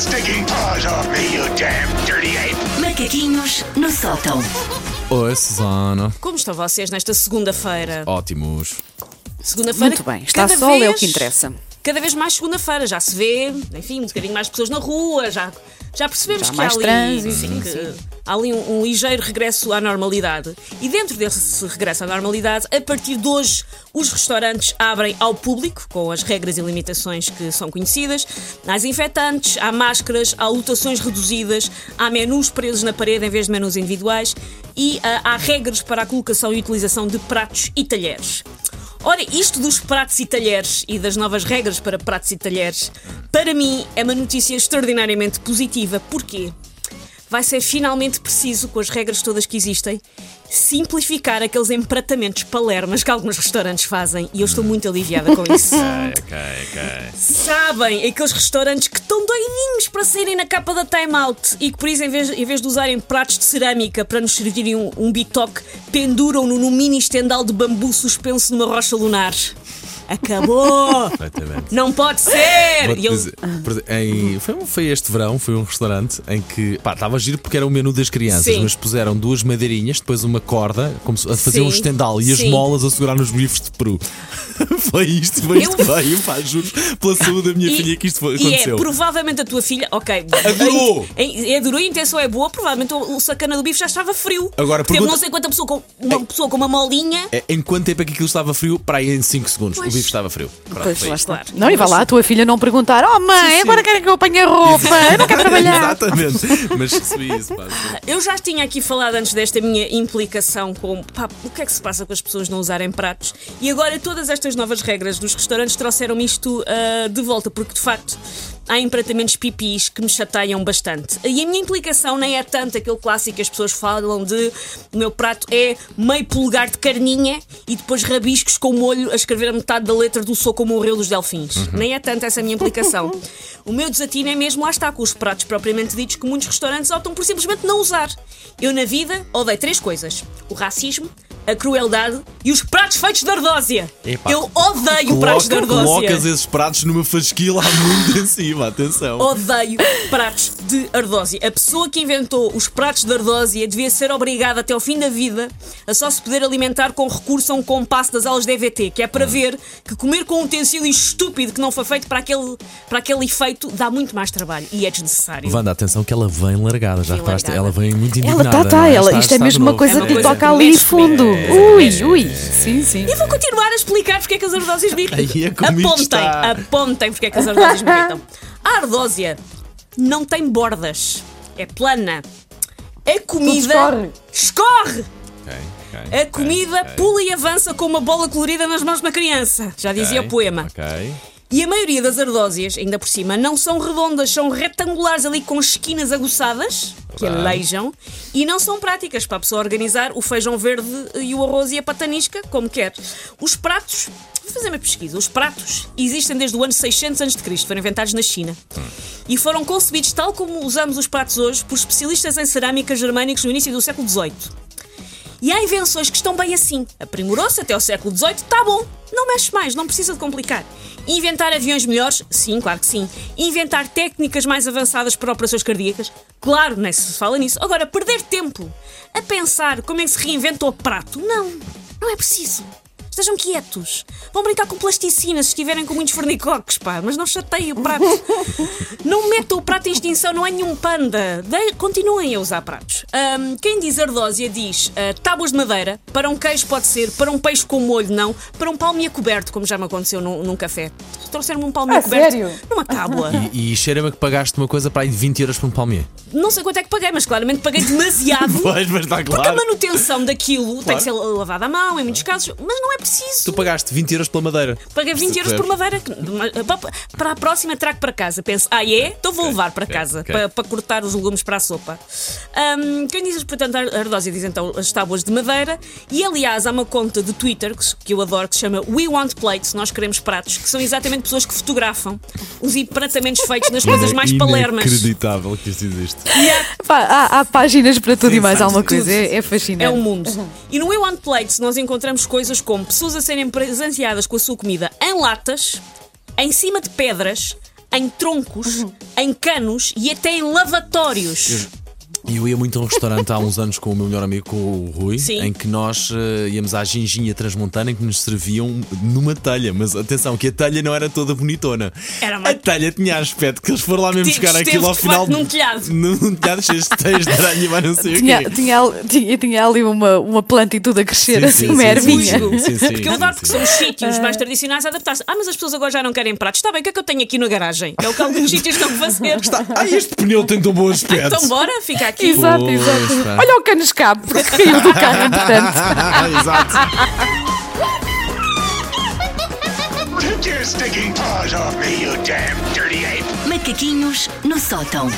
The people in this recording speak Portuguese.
stinking paws off me, you damn dirty ape! Macaquinhos no sótão. Oi, Susana. Como estão vocês nesta segunda-feira? Ótimos. Segunda-feira. Muito bem, está cada sol, é o vez- que interessa. Cada vez mais segunda-feira, já se vê, enfim, um bocadinho mais pessoas na rua, já, já percebemos Já que mais há ali, trânsito, sim, sim, que há ali um, um ligeiro regresso à normalidade. E dentro desse regresso à normalidade, a partir de hoje, os restaurantes abrem ao público, com as regras e limitações que são conhecidas. Há desinfetantes, há máscaras, há lotações reduzidas, há menus presos na parede em vez de menus individuais e ah, há regras para a colocação e utilização de pratos e talheres. Ora, isto dos pratos e talheres e das novas regras para pratos e talheres, para mim é uma notícia extraordinariamente positiva. Porquê? Vai ser finalmente preciso, com as regras todas que existem, simplificar aqueles empratamentos palermas que alguns restaurantes fazem e eu estou muito aliviada com isso. Ok, ok. Sabem, aqueles restaurantes que estão doidinhos para saírem na capa da Time Out e que por isso, em vez, em vez de usarem pratos de cerâmica para nos servirem um, um bitoque, penduram-no num mini estendal de bambu suspenso numa rocha lunar. Acabou! Não pode ser! E dizer, em- foi, foi este verão, foi um restaurante em que pá, estava giro porque era o menu das crianças, Sim. mas puseram duas madeirinhas, depois uma corda, como se- a fazer Sim, um estendal e as sim. molas a segurar nos bifes de peru. foi isto, foi isto Eu- que veio, pá, juro, pela saúde da minha E- filha que isto foi- E é aconteceu. provavelmente a tua filha, ok. Adorou! em- em- Adorou, a intenção é boa, provavelmente o, o sacana do bife já estava frio. Agora, Teve pergunta- não sei quanta pessoa com uma pessoa com uma molinha. É, Em quanto tempo é que aquilo estava frio? Para aí em 5 segundos. Pois. O bife estava frio. Pronto, Pois, lá está. Claro. Não, e vá lá a tua filha não perguntar: Oh mãe, sim. agora querem que eu apanhe a roupa, eu não quero trabalhar. Exatamente. Mas recebi isso, pá. Eu já tinha aqui falado antes desta minha implicação com pá, o que é que se passa com as pessoas não usarem pratos e agora todas estas novas regras dos restaurantes trouxeram-me isto ah, de volta, porque de facto há empratamentos pipis que me chateiam bastante. E a minha implicação nem é tanto aquele clássico que as pessoas falam de o meu prato é meio polegar de carninha e depois rabiscos com molho a escrever a metade da letra do Sou como o Rio dos Delfins. Nem é tanto essa a minha implicação. o meu desatino é mesmo lá está com os pratos propriamente ditos que muitos restaurantes optam por simplesmente não usar. Eu na vida odeio três coisas: o racismo, a crueldade e os pratos feitos de ardósia. Epá, Eu odeio pratos de Coloca- ardósia. Colocas esses pratos numa fasquila muito em cima, atenção. Odeio pratos de ardósia. A pessoa que inventou os pratos de ardósia devia ser obrigada até ao fim da vida a só se poder alimentar com recurso a um compasso das aulas de EVT, que é para ver que comer com um utensílio estúpido que não foi feito para aquele, para aquele efeito dá muito mais trabalho e é desnecessário. Wanda, atenção que ela vem largada, já Vem reparaste? largada. Ela vem muito Ela indignada. está, está, não é? ela, Está- isto é está mesmo de uma coisa É uma que coisa toca ali fundo. comigo. Ui, ui. Sim, sim. E vou continuar a explicar porque é que as ardósias me irritam. Ai, é apontem, está. apontem porque é que as ardósias me irritam. A ardósia não tem bordas, é plana. A comida escorre. escorre. Ok, ok, A comida ok, pula e avança com uma bola colorida nas mãos de uma criança. Já dizia o poema. E a maioria das ardósias, ainda por cima, não são redondas, são retangulares ali com esquinas aguçadas, que Verdade. aleijam, e não são práticas para a pessoa organizar o feijão verde e o arroz e a patanisca, como quer. Os pratos, vou fazer uma pesquisa, os pratos existem desde o ano 600 a.C., foram inventados na China. E foram concebidos tal como usamos os pratos hoje por especialistas em cerâmica germânicos no início do século XVIII. E há invenções que estão bem assim. Aprimorou-se até ao século XVIII, está bom. Não mexe mais, não precisa de complicar. Inventar aviões melhores? Sim, claro que sim. Inventar técnicas mais avançadas para operações cardíacas? Claro, nem se fala nisso. Agora, perder tempo a pensar como é que se reinventa o prato? Não, não é preciso. Estejam quietos. Vão brincar com plasticina se estiverem com muitos fornicoques, pá, mas não chateiem o prato. não metam o prato em extinção, não é nenhum panda. De- Continuem a usar pratos. Ahm, quem diz ardósia diz ah, tábuas de madeira. Para um queijo pode ser, para um peixe com molho não. Para um palmier coberto, como já me aconteceu num, num café. Trouxeram-me um palmier Ah, coberto sério? numa tábua. E, e cheira-me que pagaste uma coisa para aí de 20 euros por um palmier. não sei quanto é que paguei, mas claramente paguei demasiado. Pois, mas está Porque a claro. manutenção daquilo tem Claro. que ser lavada à mão, em muitos casos, mas não é preciso. Tu pagaste 20 euros pela madeira. Paguei 20 euros por madeira. pa- Para a próxima trago para casa. Penso, ah, é? Então vou levar para casa ok. Para, para cortar os legumes para a sopa. Ahm, quem diz, portanto, a ardósia diz então as tábuas de madeira. E aliás, há uma conta de Twitter que, eu adoro que se chama We Want Plates, nós queremos pratos, que são exatamente pessoas que fotografam os empratamentos feitos nas coisas mais palermas. Inacreditável que isto existe. E há- Pá, há, há páginas para tudo Sim, e mais alguma coisa. É, é fascinante. É um mundo. E no We Want Plates nós encontramos coisas como pessoas a serem presenciadas com a sua comida em latas, em cima de pedras, em troncos, em canos e até em lavatórios. E eu ia muito a um restaurante há uns anos com o meu melhor amigo, com o Rui, Sim. em que nós eh, íamos à ginginha transmontana em que nos serviam numa telha. Mas atenção, que a telha não era toda bonitona. Era uma- A telha tinha aspecto que eles foram lá mesmo buscar aquilo ao final. num telhado. Num telhado cheio de teias de aranha, mas não sei o Tinha, quê. tinha, ali- tinha, tinha ali uma, uma planta e tudo a crescer, Sim, assim, sim, uma ervinha. Porque eu adoro que são os sítios mais tradicionais a adaptar-se. Ah, mas as pessoas agora já não querem pratos. Está bem, o que é que eu tenho aqui na garagem? É o que alguns sítios estão a fazer. Ah, este pneu tem tão bom aspecto. Então bora, fica aqui. Exato, Pois, exato. pá. Olha o cano escape, porque caiu do carro, entretanto. Exato. Take your stinking paws off me, you damn dirty ape! Macaquinhos no sótão.